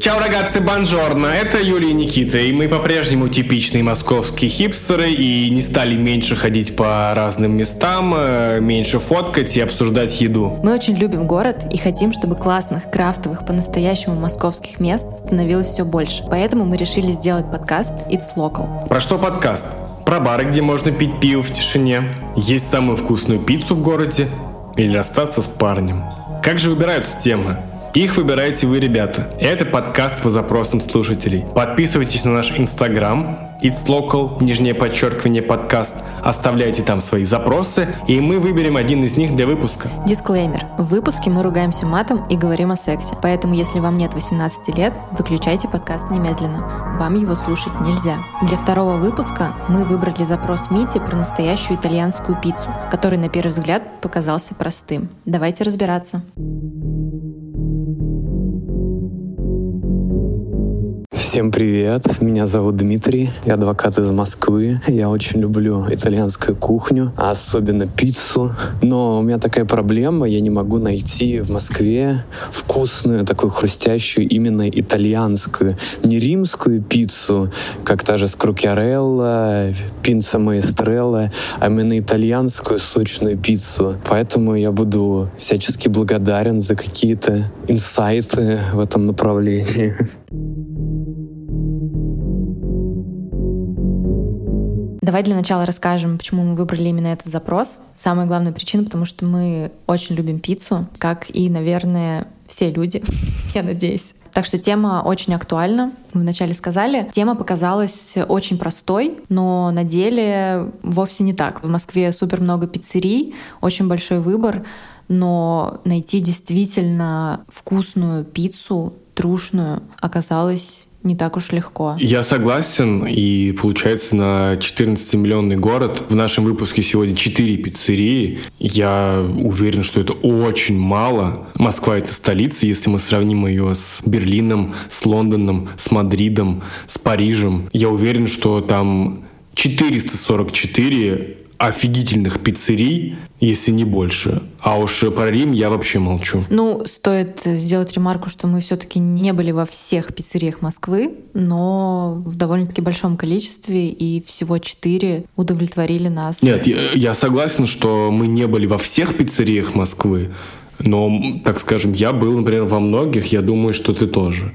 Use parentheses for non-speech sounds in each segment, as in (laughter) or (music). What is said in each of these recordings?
Чао, рагazzi, бонжорно! Это Юлия и Никита, и мы по-прежнему типичные московские хипстеры и не стали меньше ходить по разным местам, э, меньше фоткать и обсуждать еду. Мы очень любим город и хотим, чтобы классных, крафтовых, по-настоящему московских мест становилось все больше. Поэтому мы решили сделать подкаст It's Local. Про что подкаст? Про бары, где можно пить пиво в тишине, есть самую вкусную пиццу в городе или расстаться с парнем. Как же выбираются темы? Их выбираете вы, ребята. Это подкаст по запросам слушателей. Подписывайтесь на наш инстаграм, It's Local, нижнее подчеркивание подкаст. Оставляйте там свои запросы, и мы выберем один из них для выпуска. Дисклеймер. В выпуске мы ругаемся матом и говорим о сексе. Поэтому, если вам нет 18 лет, выключайте подкаст немедленно. Вам его слушать нельзя. Для второго выпуска мы выбрали запрос Мити про настоящую итальянскую пиццу, который на первый взгляд показался простым. Давайте разбираться. Всем привет, меня зовут Дмитрий, я адвокат из Москвы. Я очень люблю итальянскую кухню, а особенно пиццу. Но у меня такая проблема, я не могу найти в Москве вкусную, такую хрустящую, именно итальянскую, не римскую пиццу, как та же скрукиарелла, пинца маэстрелла, а именно итальянскую сочную пиццу. Поэтому я буду всячески благодарен за какие-то инсайты в этом направлении. (laughs) Давай для начала расскажем, почему мы выбрали именно этот запрос. Самая главная причина, потому что мы очень любим пиццу, как и, наверное, все люди, (laughs) я надеюсь. Так что тема очень актуальна. Мы вначале сказали. Тема показалась очень простой, но на деле вовсе не так. В Москве супер много пиццерий, очень большой выбор, но найти действительно вкусную пиццу, трушную, оказалось не так уж легко. Я согласен, и получается на 14-миллионный город в нашем выпуске сегодня 4 пиццерии. Я уверен, что это очень мало. Москва — это столица, если мы сравним ее с Берлином, с Лондоном, с Мадридом, с Парижем. Я уверен, что там 444 офигительных пиццерий, если не больше. А уж про Рим я вообще молчу. Ну, стоит сделать ремарку, что мы все-таки не были во всех пиццериях Москвы, но в довольно-таки большом количестве, и всего четыре удовлетворили нас. Нет, я, я согласен, что мы не были во всех пиццериях Москвы, но, так скажем, я был, например, во многих, я думаю, что ты тоже.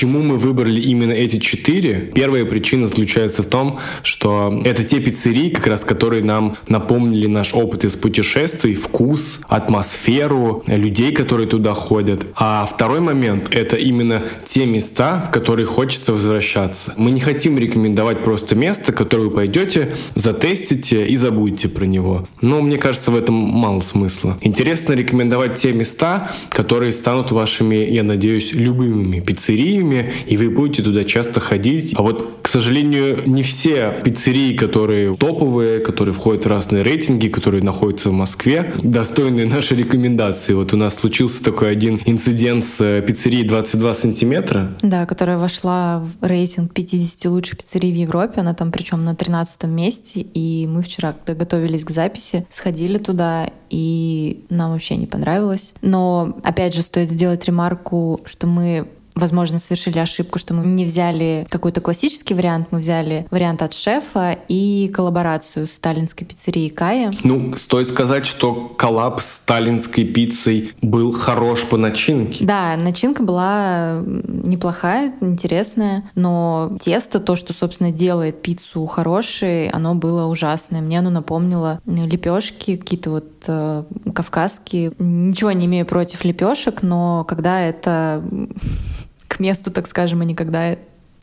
Почему мы выбрали именно эти четыре? Первая причина заключается в том, что это те пиццерии, как раз которые нам напомнили наш опыт из путешествий, вкус, атмосферу, людей, которые туда ходят. А второй момент — это именно те места, в которые хочется возвращаться. Мы не хотим рекомендовать просто место, которое вы пойдете, затестите и забудете про него. Но мне кажется, в этом мало смысла. Интересно рекомендовать те места, которые станут вашими, я надеюсь, любимыми пиццериями, пиццериями, и вы будете туда часто ходить. А вот, к сожалению, не все пиццерии, которые топовые, которые входят в разные рейтинги, которые находятся в Москве, достойны нашей рекомендации. Вот у нас случился такой один инцидент с э, пиццерией 22 сантиметра. Да, которая вошла в рейтинг 50 лучших пиццерий в Европе. Она там причем на 13 месте. И мы вчера, когда готовились к записи, сходили туда, и нам вообще не понравилось. Но, опять же, стоит сделать ремарку, что мы возможно, совершили ошибку, что мы не взяли какой-то классический вариант, мы взяли вариант от шефа и коллаборацию с сталинской пиццерией Кая. Ну, стоит сказать, что коллаб с сталинской пиццей был хорош по начинке. Да, начинка была неплохая, интересная, но тесто, то, что, собственно, делает пиццу хорошей, оно было ужасное. Мне оно напомнило лепешки, какие-то вот э, кавказские. Ничего не имею против лепешек, но когда это (laughs) к месту, так скажем, а не когда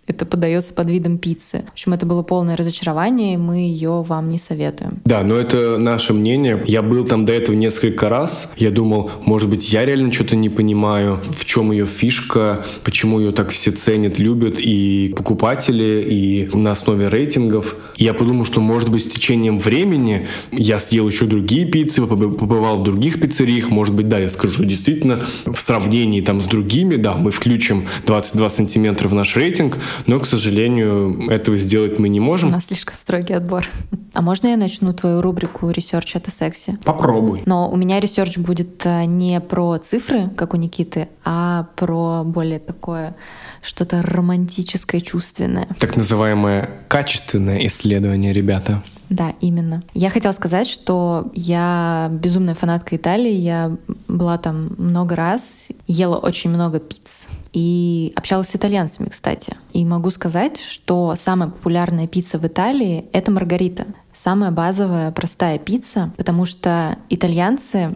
это подается под видом пиццы. В общем, это было полное разочарование, и мы ее вам не советуем. Да, но это наше мнение. Я был там до этого несколько раз. Я думал, может быть, я реально что-то не понимаю, в чем ее фишка, почему ее так все ценят, любят и покупатели, и на основе рейтингов. я подумал, что, может быть, с течением времени я съел еще другие пиццы, побывал в других пиццериях. Может быть, да, я скажу, действительно в сравнении там с другими, да, мы включим 22 сантиметра в наш рейтинг, но, к сожалению, этого сделать мы не можем. У нас слишком строгий отбор. А можно я начну твою рубрику «Research это sexy»? Попробуй. Но у меня research будет э, не про цифры, как у Никиты, а про более такое что-то романтическое, чувственное. Так называемое качественное исследование, ребята. Да, именно. Я хотела сказать, что я безумная фанатка Италии. Я была там много раз, ела очень много пиц и общалась с итальянцами, кстати. И могу сказать, что самая популярная пицца в Италии — это маргарита. Самая базовая, простая пицца, потому что итальянцы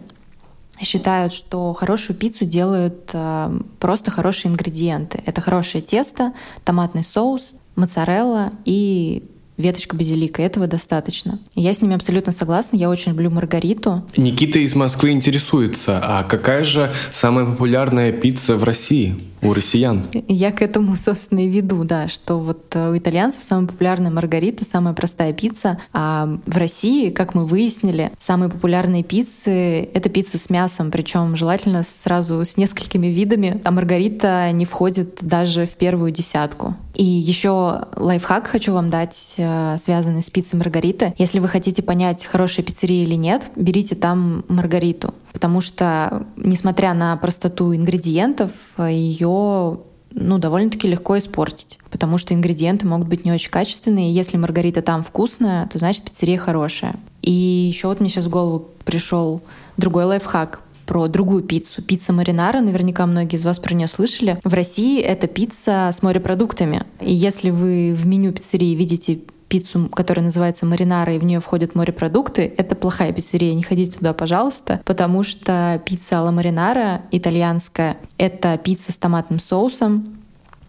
считают, что хорошую пиццу делают э, просто хорошие ингредиенты. Это хорошее тесто, томатный соус, моцарелла и веточка базилика. Этого достаточно. Я с ними абсолютно согласна. Я очень люблю маргариту. Никита из Москвы интересуется, а какая же самая популярная пицца в России? У россиян. Я к этому, (laughs) собственно, и веду, да, что вот э, у итальянцев самая популярная маргарита, самая простая пицца, а в России, как мы выяснили, самые популярные пиццы — это пицца с мясом, причем желательно сразу с несколькими видами, а маргарита не входит даже в первую десятку. И еще лайфхак хочу вам дать, э, связанный с пиццей Маргарита. Если вы хотите понять, хорошая пиццерия или нет, берите там Маргариту. Потому что, несмотря на простоту ингредиентов, ее ну, довольно-таки легко испортить, потому что ингредиенты могут быть не очень качественные. Если маргарита там вкусная, то значит пиццерия хорошая. И еще вот мне сейчас в голову пришел другой лайфхак про другую пиццу. Пицца маринара, наверняка многие из вас про нее слышали. В России это пицца с морепродуктами. И если вы в меню пиццерии видите пиццу, которая называется маринара, и в нее входят морепродукты, это плохая пиццерия, не ходите туда, пожалуйста, потому что пицца ала маринара итальянская — это пицца с томатным соусом,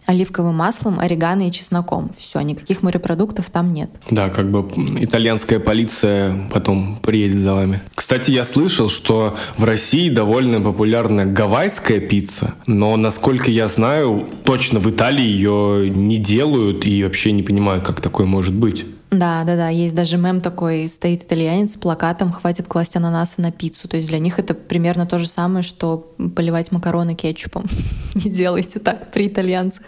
оливковым маслом, орегано и чесноком. Все, никаких морепродуктов там нет. Да, как бы итальянская полиция потом приедет за вами. Кстати, я слышал, что в России довольно популярна гавайская пицца, но, насколько я знаю, точно в Италии ее не делают и вообще не понимают, как такое может быть. Да, да, да. Есть даже мем такой, стоит итальянец с плакатом «Хватит класть ананасы на пиццу». То есть для них это примерно то же самое, что поливать макароны кетчупом. (laughs) Не делайте так при итальянцах.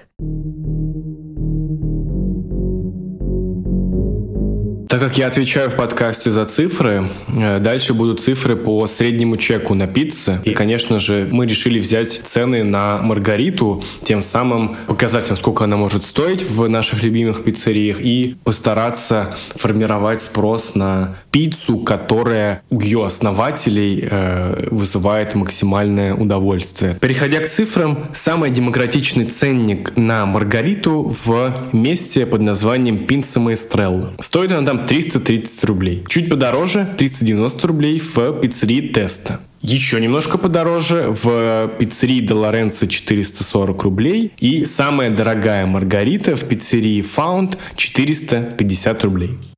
Так как я отвечаю в подкасте за цифры, э, дальше будут цифры по среднему чеку на пицце. И, конечно же, мы решили взять цены на маргариту, тем самым показать вам, сколько она может стоить в наших любимых пиццериях и постараться формировать спрос на пиццу, которая у ее основателей э, вызывает максимальное удовольствие. Переходя к цифрам, самый демократичный ценник на маргариту в месте под названием Пинца Маэстрелла. Стоит она там там 330 рублей. Чуть подороже 390 рублей в пиццерии Теста. Еще немножко подороже в пиццерии Де Лоренцо 440 рублей. И самая дорогая маргарита в пиццерии Found 450 рублей.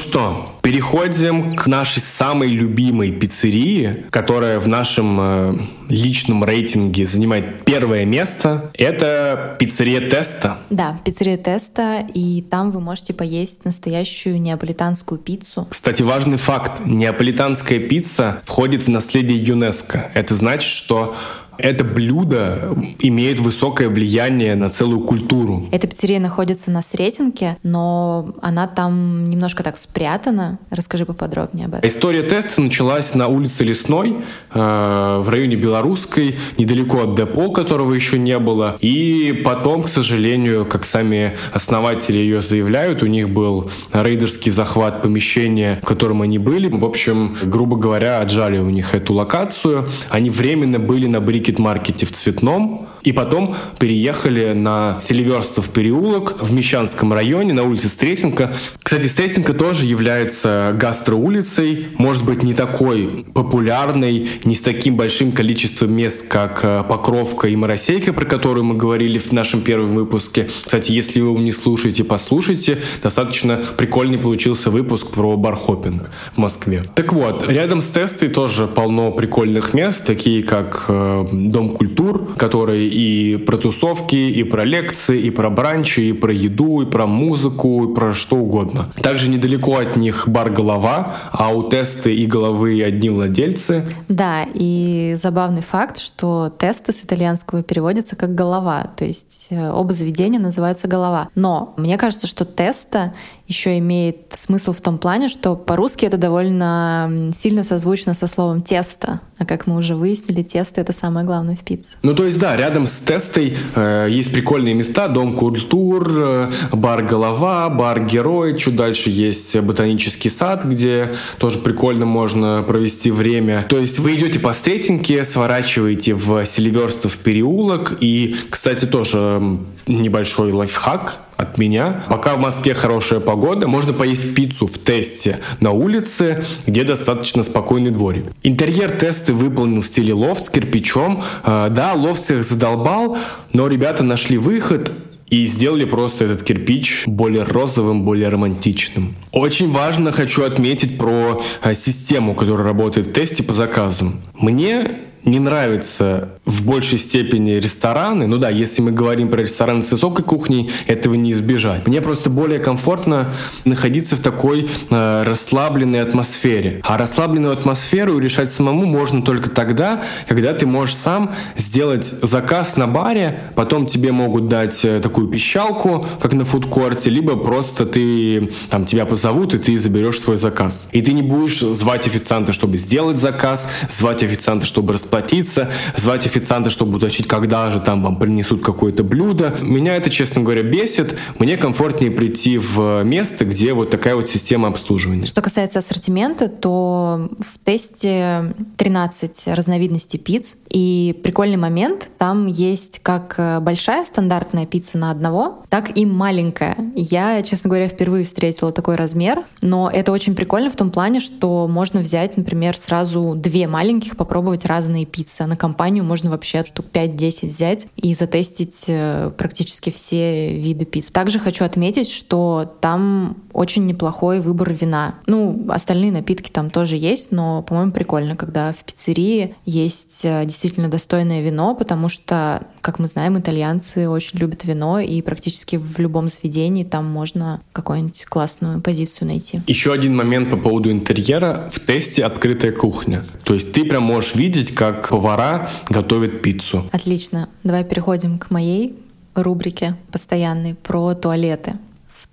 Что, переходим к нашей самой любимой пиццерии, которая в нашем э, личном рейтинге занимает первое место. Это пиццерия Теста. Да, пиццерия Теста, и там вы можете поесть настоящую неаполитанскую пиццу. Кстати, важный факт. Неаполитанская пицца входит в наследие ЮНЕСКО. Это значит, что это блюдо имеет высокое влияние на целую культуру. Эта пиццерия находится на Сретенке, но она там немножко так спрятана. Расскажи поподробнее об этом. История теста началась на улице Лесной, э, в районе Белорусской, недалеко от депо, которого еще не было. И потом, к сожалению, как сами основатели ее заявляют, у них был рейдерский захват помещения, в котором они были. В общем, грубо говоря, отжали у них эту локацию. Они временно были на брике маркете в Цветном, и потом переехали на Селиверстов переулок в Мещанском районе на улице Стретенко. Кстати, Стретенко тоже является гастроулицей, может быть, не такой популярной, не с таким большим количеством мест, как э, Покровка и Моросейка, про которую мы говорили в нашем первом выпуске. Кстати, если вы не слушаете, послушайте. Достаточно прикольный получился выпуск про бархопинг в Москве. Так вот, рядом с Тестой тоже полно прикольных мест, такие как э, Дом культур, который и про тусовки, и про лекции, и про бранчи, и про еду, и про музыку, и про что угодно. Также недалеко от них бар «Голова», а у тесты и головы одни владельцы. Да, и забавный факт, что тесты с итальянского переводятся как «голова», то есть э, оба заведения называются «голова». Но мне кажется, что теста еще имеет смысл в том плане, что по-русски это довольно сильно созвучно со словом «тесто». А как мы уже выяснили, тесто — это самое главное в пицце. Ну, то есть, да, рядом с тестой э, есть прикольные места. Дом культур, э, бар «Голова», бар «Герой». Чуть дальше есть ботанический сад, где тоже прикольно можно провести время. То есть вы идете по Стретинке, сворачиваете в Селиверстов переулок. И, кстати, тоже небольшой лайфхак — от меня. Пока в Москве хорошая погода, можно поесть пиццу в тесте на улице, где достаточно спокойный дворик. Интерьер тесты выполнен в стиле лофт с кирпичом. А, да, лофт всех задолбал, но ребята нашли выход, и сделали просто этот кирпич более розовым, более романтичным. Очень важно хочу отметить про а, систему, которая работает в тесте по заказам. Мне не нравится в большей степени рестораны. Ну да, если мы говорим про рестораны с высокой кухней, этого не избежать. Мне просто более комфортно находиться в такой э, расслабленной атмосфере. А расслабленную атмосферу решать самому можно только тогда, когда ты можешь сам сделать заказ на баре, потом тебе могут дать э, такую пищалку, как на фудкорте, либо просто ты там тебя позовут и ты заберешь свой заказ. И ты не будешь звать официанта, чтобы сделать заказ, звать официанта, чтобы расплатиться, звать официанта, чтобы уточнить, когда же там вам принесут какое-то блюдо. Меня это, честно говоря, бесит. Мне комфортнее прийти в место, где вот такая вот система обслуживания. Что касается ассортимента, то в тесте 13 разновидностей пиц. И прикольный момент, там есть как большая стандартная пицца на одного, так и маленькая. Я, честно говоря, впервые встретила такой размер, но это очень прикольно в том плане, что можно взять, например, сразу две маленьких, попробовать разные разные пиццы. А на компанию можно вообще штук 5-10 взять и затестить э, практически все виды пицц. Также хочу отметить, что там очень неплохой выбор вина. Ну, остальные напитки там тоже есть, но, по-моему, прикольно, когда в пиццерии есть э, действительно достойное вино, потому что, как мы знаем, итальянцы очень любят вино, и практически в любом заведении там можно какую-нибудь классную позицию найти. Еще один момент по поводу интерьера. В тесте открытая кухня. То есть ты прям можешь видеть, как повара готовят пиццу. Отлично. Давай переходим к моей рубрике постоянной про туалеты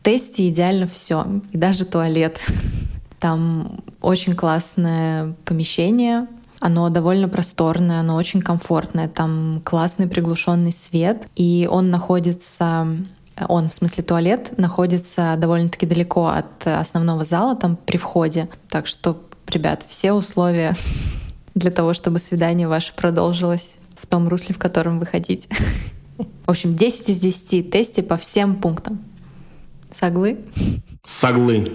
тесте идеально все, и даже туалет. (laughs) Там очень классное помещение, оно довольно просторное, оно очень комфортное, там классный приглушенный свет, и он находится он, в смысле туалет, находится довольно-таки далеко от основного зала, там при входе. Так что, ребят, все условия (laughs) для того, чтобы свидание ваше продолжилось в том русле, в котором вы хотите. (laughs) В общем, 10 из 10 тесте по всем пунктам. Соглы? Соглы.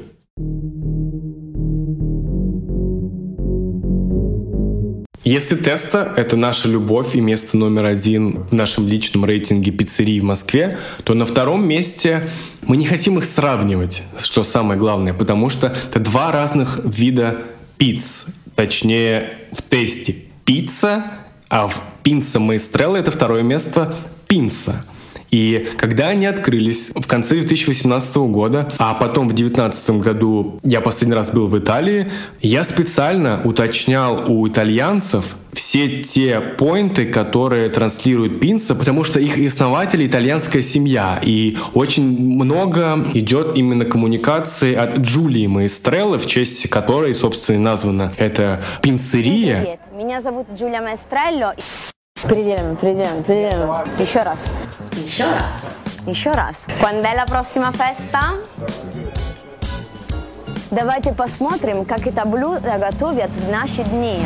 Если теста — это наша любовь и место номер один в нашем личном рейтинге пиццерий в Москве, то на втором месте мы не хотим их сравнивать, что самое главное, потому что это два разных вида пиц. Точнее, в тесте пицца, а в пинца Маэстрелла это второе место пинца. И когда они открылись в конце 2018 года, а потом в 2019 году я последний раз был в Италии, я специально уточнял у итальянцев все те поинты, которые транслируют Пинса, потому что их основатели итальянская семья, и очень много идет именно коммуникации от Джулии Маэстреллы, в честь которой, собственно, названа эта пинцерия. Привет, меня зовут Джулия Маэстрелло. Приедем, приедем, приедем. Еще раз. Еще раз. Еще раз. Quando è la prossima festa? Давайте посмотрим, как это блюдо готовят в наши дни.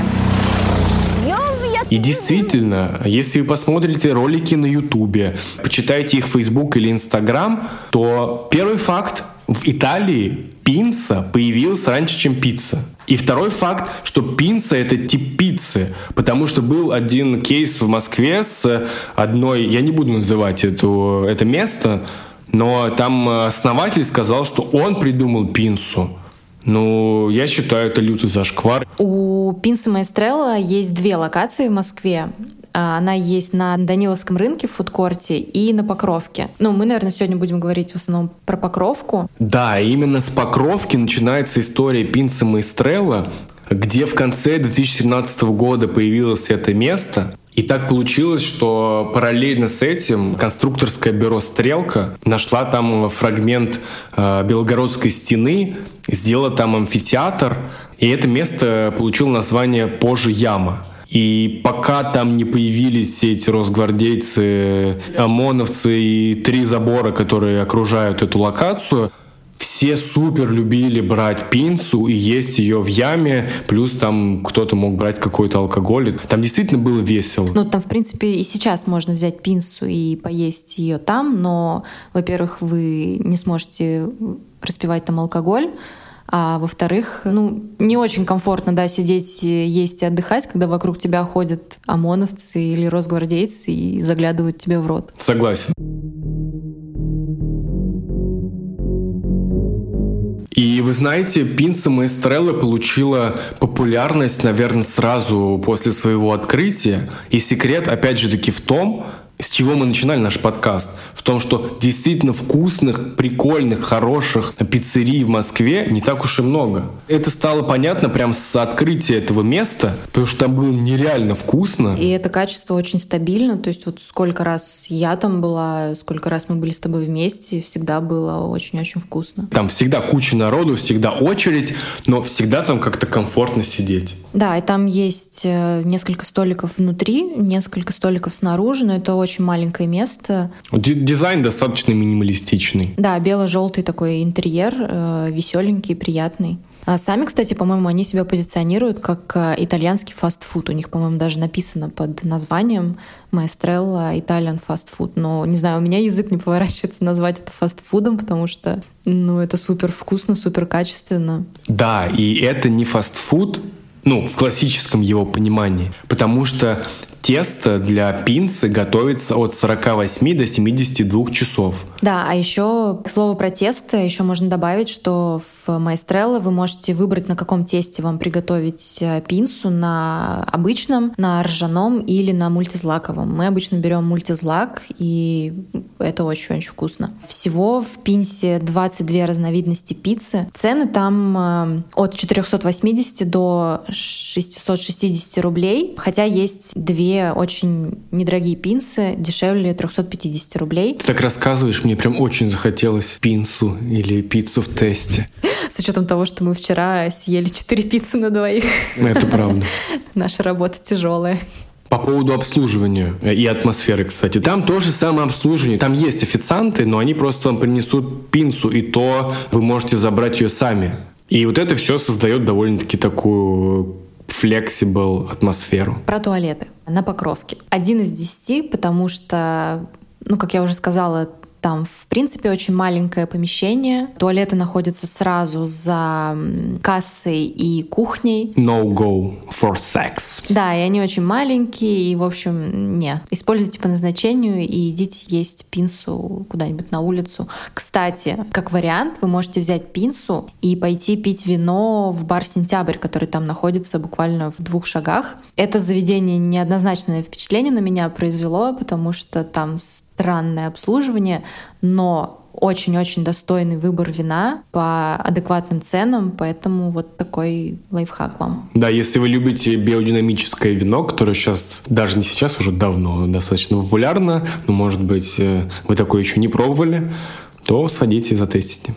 И действительно, если вы посмотрите ролики на Ютубе, почитаете их в Facebook или Instagram, то первый факт в Италии пинца появилась раньше, чем пицца. И второй факт, что пинца — это тип пиццы, потому что был один кейс в Москве с одной, я не буду называть эту, это место, но там основатель сказал, что он придумал пинцу. Ну, я считаю, это лютый зашквар. У Пинса Маэстрелла есть две локации в Москве. А, она есть на Даниловском рынке в фудкорте и на Покровке. Ну, мы, наверное, сегодня будем говорить в основном про Покровку. Да, именно с Покровки начинается история Пинса Маэстрелла, где в конце 2017 года появилось это место. И так получилось, что параллельно с этим конструкторское бюро «Стрелка» нашла там фрагмент э, Белгородской стены, сделала там амфитеатр, и это место получило название «Позже яма». И пока там не появились все эти росгвардейцы, ОМОНовцы и три забора, которые окружают эту локацию, все супер любили брать пинцу и есть ее в яме, плюс там кто-то мог брать какой-то алкоголь. Там действительно было весело. Ну, там, в принципе, и сейчас можно взять пинцу и поесть ее там, но, во-первых, вы не сможете распивать там алкоголь, а во-вторых, ну, не очень комфортно, да, сидеть, есть и отдыхать, когда вокруг тебя ходят ОМОНовцы или росгвардейцы и заглядывают тебе в рот. Согласен. И вы знаете, пинца Маэстрелла получила популярность, наверное, сразу после своего открытия. И секрет, опять же таки, в том, с чего мы начинали наш подкаст? В том, что действительно вкусных, прикольных, хороших пиццерий в Москве не так уж и много. Это стало понятно прям с открытия этого места, потому что там было нереально вкусно. И это качество очень стабильно. То есть вот сколько раз я там была, сколько раз мы были с тобой вместе, всегда было очень-очень вкусно. Там всегда куча народу, всегда очередь, но всегда там как-то комфортно сидеть. Да, и там есть э, несколько столиков внутри, несколько столиков снаружи, но это очень маленькое место. Дизайн достаточно минималистичный. Да, бело-желтый такой интерьер, э, веселенький, приятный. А сами, кстати, по-моему, они себя позиционируют как э, итальянский фастфуд. У них, по-моему, даже написано под названием Маэстрелла Italian фастфуд. Но, не знаю, у меня язык не поворачивается назвать это фастфудом, потому что, ну, это супер вкусно, супер качественно. Да, и это не фастфуд, ну, в классическом его понимании, потому что Тесто для пинцы готовится от 48 до 72 часов. Да, а еще, к слову про тесто, еще можно добавить, что в Маэстрелло вы можете выбрать, на каком тесте вам приготовить э, пинцу, на обычном, на ржаном или на мультизлаковом. Мы обычно берем мультизлак, и это очень-очень вкусно. Всего в пинсе 22 разновидности пиццы. Цены там э, от 480 до 660 рублей, хотя есть две очень недорогие пинсы, дешевле 350 рублей. Ты так рассказываешь, мне прям очень захотелось пинсу или пиццу в тесте. (laughs) С учетом того, что мы вчера съели 4 пиццы на двоих. Это правда. (laughs) Наша работа тяжелая. По поводу обслуживания и атмосферы, кстати. Там то же самое обслуживание. Там есть официанты, но они просто вам принесут пинцу, и то вы можете забрать ее сами. И вот это все создает довольно-таки такую flexible атмосферу. Про туалеты на Покровке. Один из десяти, потому что, ну, как я уже сказала, там, в принципе, очень маленькое помещение. Туалеты находятся сразу за кассой и кухней. No go for sex. Да, и они очень маленькие, и, в общем, не. Используйте по назначению и идите есть пинсу куда-нибудь на улицу. Кстати, как вариант, вы можете взять пинсу и пойти пить вино в бар «Сентябрь», который там находится буквально в двух шагах. Это заведение неоднозначное впечатление на меня произвело, потому что там странное обслуживание, но очень-очень достойный выбор вина по адекватным ценам, поэтому вот такой лайфхак вам. Да, если вы любите биодинамическое вино, которое сейчас, даже не сейчас, уже давно достаточно популярно, но, может быть, э, вы такое еще не пробовали, то сходите и затестите.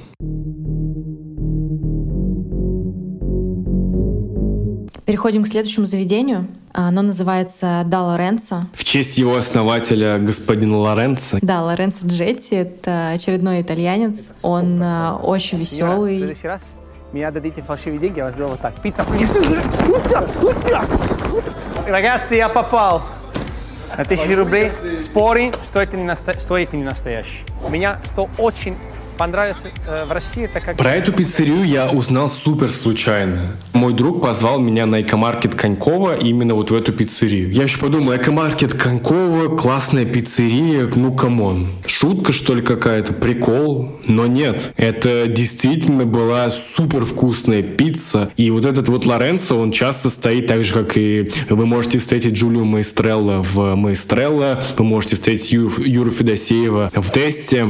Переходим к следующему заведению. Оно называется Да Лоренцо. В честь его основателя, господина Лоренцо. Да, Лоренцо Джетти — это очередной итальянец. Он э, очень веселый. Mi ha detto falscivi деньги, я вас сделал так. Пицца. Ragazzi, я попал. На тысячу рублей спори стоит не, насто... стоит не настоящий. У меня что очень понравилось э, в России, это как... Про эту пиццерию я узнал супер случайно. Мой друг позвал меня на экомаркет Конькова именно вот в эту пиццерию. Я еще подумал, экомаркет Конькова, классная пиццерия, ну камон. Шутка что ли какая-то, прикол? Но нет, это действительно была супер вкусная пицца. И вот этот вот Лоренцо, он часто стоит так же, как и вы можете встретить Джулию Маэстрелло в Маэстрелло, вы можете встретить Юру Федосеева в тесте.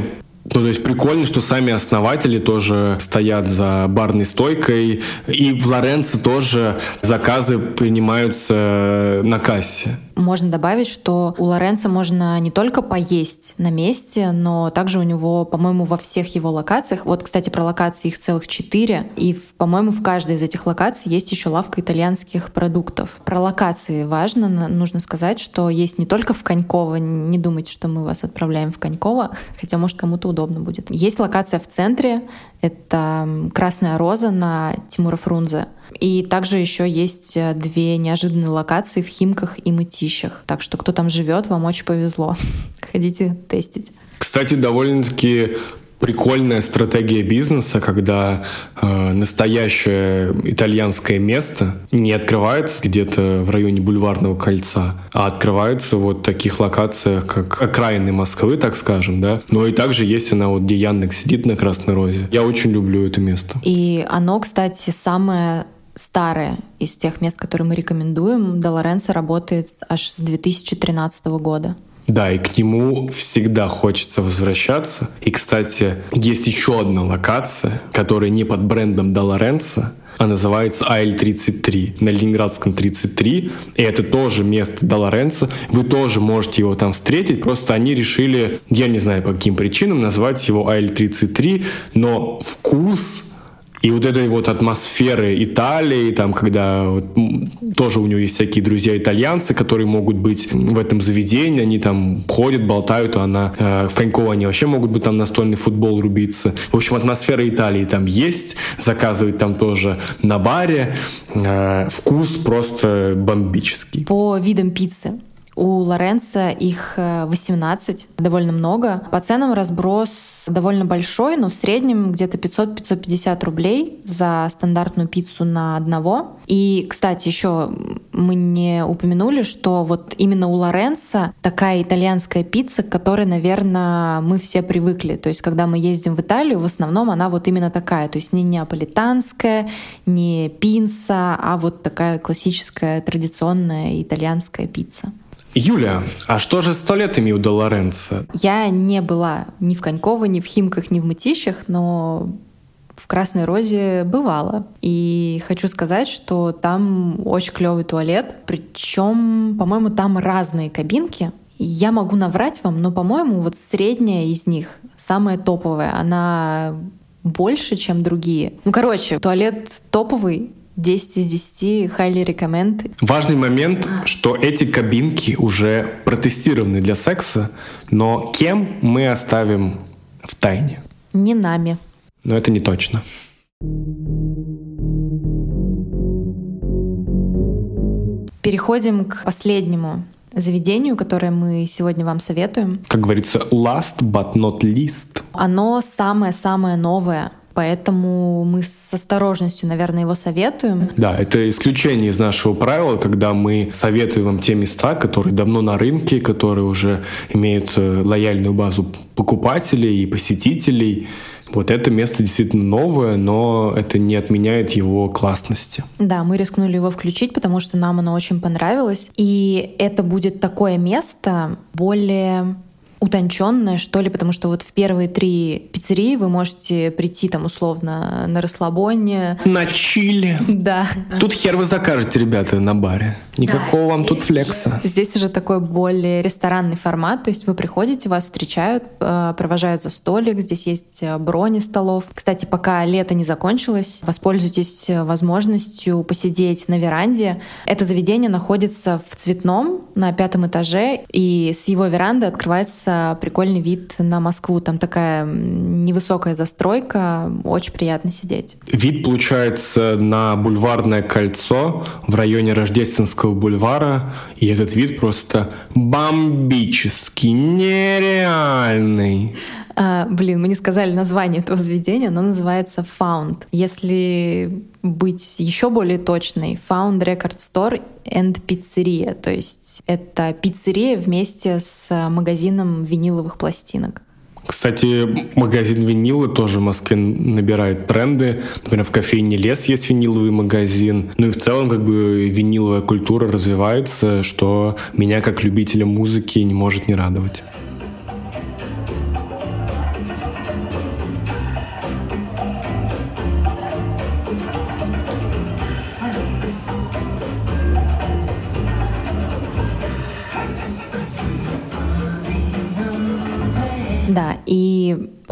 Ну, то есть прикольно, что сами основатели тоже стоят за барной стойкой, и в Лоренцо тоже заказы принимаются на кассе. Можно добавить, что у Лоренца можно не только поесть на месте, но также у него, по-моему, во всех его локациях, вот, кстати, про локации их целых четыре, и, по-моему, в каждой из этих локаций есть еще лавка итальянских продуктов. Про локации важно, нужно сказать, что есть не только в Коньково, не думайте, что мы вас отправляем в Коньково, (laughs) хотя, может, кому-то удобно будет. Есть локация в центре, это Красная Роза на Тимура Фрунзе. И также еще есть э, две неожиданные локации в Химках и Мытищах. Так что кто там живет, вам очень повезло. (laughs) Ходите тестить. Кстати, довольно-таки прикольная стратегия бизнеса, когда э, настоящее итальянское место не открывается где-то в районе Бульварного кольца, а открывается вот в таких локациях, как окраины Москвы, так скажем, да. Но и также есть она вот, где Яндекс сидит на Красной Розе. Я очень люблю это место. И оно, кстати, самое старое из тех мест, которые мы рекомендуем. До Лоренцо работает аж с 2013 года. Да, и к нему всегда хочется возвращаться. И, кстати, есть еще одна локация, которая не под брендом До Лоренцо, а называется АЛ-33 на Ленинградском 33. И это тоже место До Лоренцо. Вы тоже можете его там встретить. Просто они решили, я не знаю по каким причинам, назвать его АЛ-33, но вкус и вот этой вот атмосферы Италии, там, когда вот, тоже у него есть всякие друзья итальянцы, которые могут быть в этом заведении, они там ходят, болтают, а она э, в Коньково они вообще могут быть там настольный футбол рубиться. В общем, атмосфера Италии там есть, заказывать там тоже на баре. Э, вкус просто бомбический. По видам пиццы. У Лоренца их 18, э, довольно много. По ценам разброс довольно большой, но в среднем где-то 500-550 рублей за стандартную пиццу на одного. И, кстати, еще мы не упомянули, что вот именно у Лоренца такая итальянская пицца, к которой, наверное, мы все привыкли. То есть, когда мы ездим в Италию, в основном она вот именно такая. То есть не неаполитанская, не пинца, а вот такая классическая, традиционная итальянская пицца. Юля, а что же с туалетами у Долоренца? Я не была ни в Коньково, ни в Химках, ни в Мытищах, но в Красной Розе бывала. И хочу сказать, что там очень клевый туалет. Причем, по-моему, там разные кабинки. Я могу наврать вам, но, по-моему, вот средняя из них, самая топовая, она больше, чем другие. Ну, короче, туалет топовый, 10 из 10, highly recommend. Важный момент, что эти кабинки уже протестированы для секса, но кем мы оставим в тайне? Не нами. Но это не точно. Переходим к последнему заведению, которое мы сегодня вам советуем. Как говорится, last but not least. Оно самое-самое новое поэтому мы с осторожностью, наверное, его советуем. Да, это исключение из нашего правила, когда мы советуем вам те места, которые давно на рынке, которые уже имеют э, лояльную базу покупателей и посетителей. Вот это место действительно новое, но это не отменяет его классности. Да, мы рискнули его включить, потому что нам оно очень понравилось. И это будет такое место более утонченное, что ли, потому что вот в первые три пиццерии вы можете прийти там условно на расслабоне. На чили. Да. Тут хер вы закажете, ребята, на баре. Никакого да, вам тут флекса. Уже, здесь уже такой более ресторанный формат, то есть вы приходите, вас встречают, э, провожают за столик, здесь есть э, брони столов. Кстати, пока лето не закончилось, воспользуйтесь э, возможностью посидеть на веранде. Это заведение находится в Цветном на пятом этаже, и с его веранды открывается открывается прикольный вид на Москву. Там такая невысокая застройка, очень приятно сидеть. Вид получается на бульварное кольцо в районе Рождественского бульвара, и этот вид просто бомбический, нереальный. А, блин, мы не сказали название этого заведения, оно называется Found. Если быть еще более точной, Found Record Store and Pizzeria. То есть это пиццерия вместе с магазином виниловых пластинок. Кстати, магазин винила тоже в Москве набирает тренды. Например, в кофейне «Лес» есть виниловый магазин. Ну и в целом как бы виниловая культура развивается, что меня как любителя музыки не может не радовать.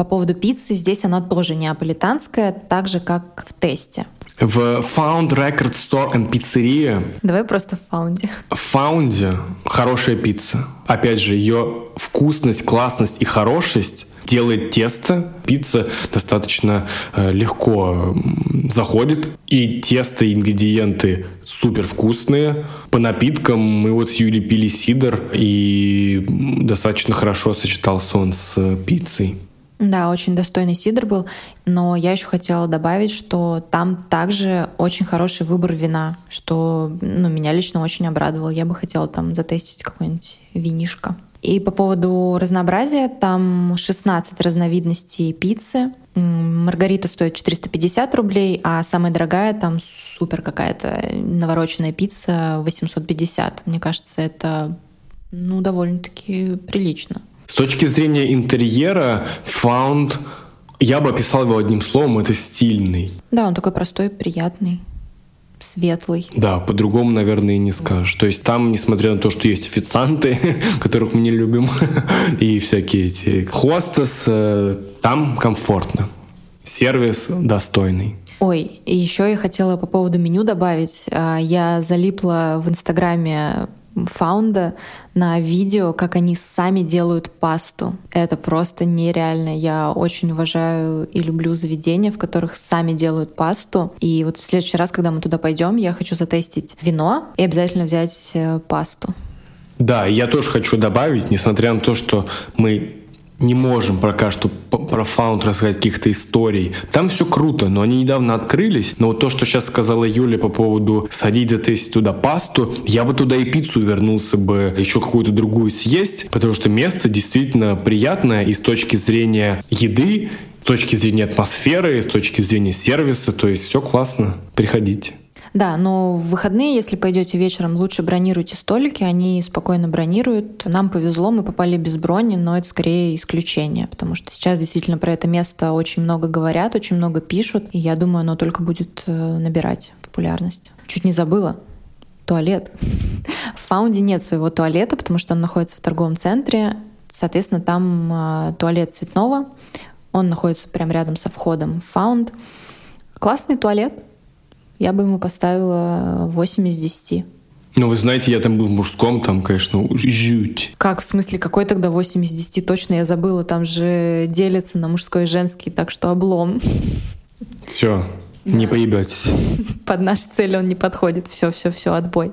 Поводу пиццы, здесь она тоже неаполитанская, так же, как в тесте. В Found Record Store and Pizzeria. Давай просто в Фаунде. В Фаунде хорошая пицца. Опять же, ее вкусность, классность и хорошесть делает тесто. Пицца достаточно э, легко заходит. И тесто, и ингредиенты супер вкусные. По напиткам мы вот с Юлей пили сидр, и достаточно хорошо сочетался он с э, пиццей. Да, очень достойный сидр был, но я еще хотела добавить, что там также очень хороший выбор вина, что ну, меня лично очень обрадовало. Я бы хотела там затестить какое-нибудь винишко. И по поводу разнообразия, там 16 разновидностей пиццы. Маргарита стоит 450 рублей, а самая дорогая там супер какая-то навороченная пицца 850. Мне кажется, это ну, довольно-таки прилично. С точки зрения интерьера, Found я бы описал его одним словом, это стильный. Да, он такой простой, приятный светлый. Да, по-другому, наверное, и не скажешь. То есть там, несмотря на то, что есть официанты, (laughs) которых мы не любим, (laughs) и всякие эти хостес, э, там комфортно. Сервис достойный. Ой, и еще я хотела по поводу меню добавить. А, я залипла в Инстаграме фаунда на видео, как они сами делают пасту. Это просто нереально. Я очень уважаю и люблю заведения, в которых сами делают пасту. И вот в следующий раз, когда мы туда пойдем, я хочу затестить вино и обязательно взять э, пасту. Да, я тоже хочу добавить, несмотря на то, что мы не можем пока что про фаунд рассказать каких-то историй. Там все круто, но они недавно открылись. Но вот то, что сейчас сказала Юля по поводу сходить затестить туда пасту, я бы туда и пиццу вернулся бы еще какую-то другую съесть, потому что место действительно приятное и с точки зрения еды, с точки зрения атмосферы, с точки зрения сервиса, то есть все классно. Приходите. Да, но в выходные, если пойдете вечером, лучше бронируйте столики, они спокойно бронируют. Нам повезло, мы попали без брони, но это скорее исключение, потому что сейчас действительно про это место очень много говорят, очень много пишут, и я думаю, оно только будет э, набирать популярность. Чуть не забыла. Туалет. В Фаунде нет своего туалета, потому что он находится в торговом центре. Соответственно, там э, туалет цветного. Он находится прямо рядом со входом в Фаунд. Классный туалет, я бы ему поставила 8 из 10. Ну, вы знаете, я там был в мужском, там, конечно, жуть. Как, в смысле, какой тогда 8 из 10? Точно я забыла, там же делится на мужской и женский, так что облом. Все, да. не поебетесь. (laughs) Под наши цели он не подходит. Все, все, все, отбой.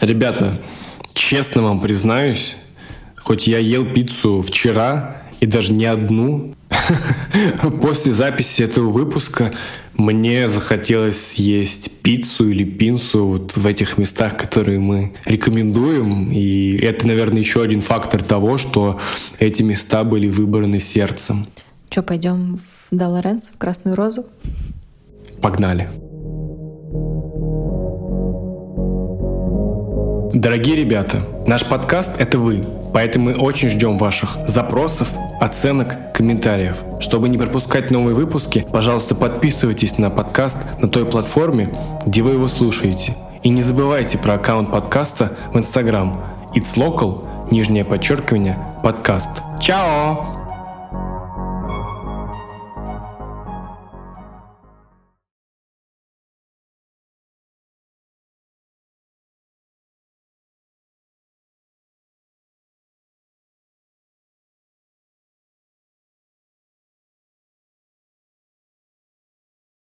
Ребята, честно вам признаюсь, хоть я ел пиццу вчера, и даже не одну. (laughs) После записи этого выпуска мне захотелось съесть пиццу или пинсу вот в этих местах, которые мы рекомендуем. И это, наверное, еще один фактор того, что эти места были выбраны сердцем. Что, пойдем в Долоренс, в Красную Розу? Погнали. Дорогие ребята, наш подкаст — это вы, поэтому мы очень ждем ваших запросов, оценок, комментариев. Чтобы не пропускать новые выпуски, пожалуйста, подписывайтесь на подкаст на той платформе, где вы его слушаете. И не забывайте про аккаунт подкаста в Instagram. It's Local, нижнее подчеркивание, подкаст. Чао!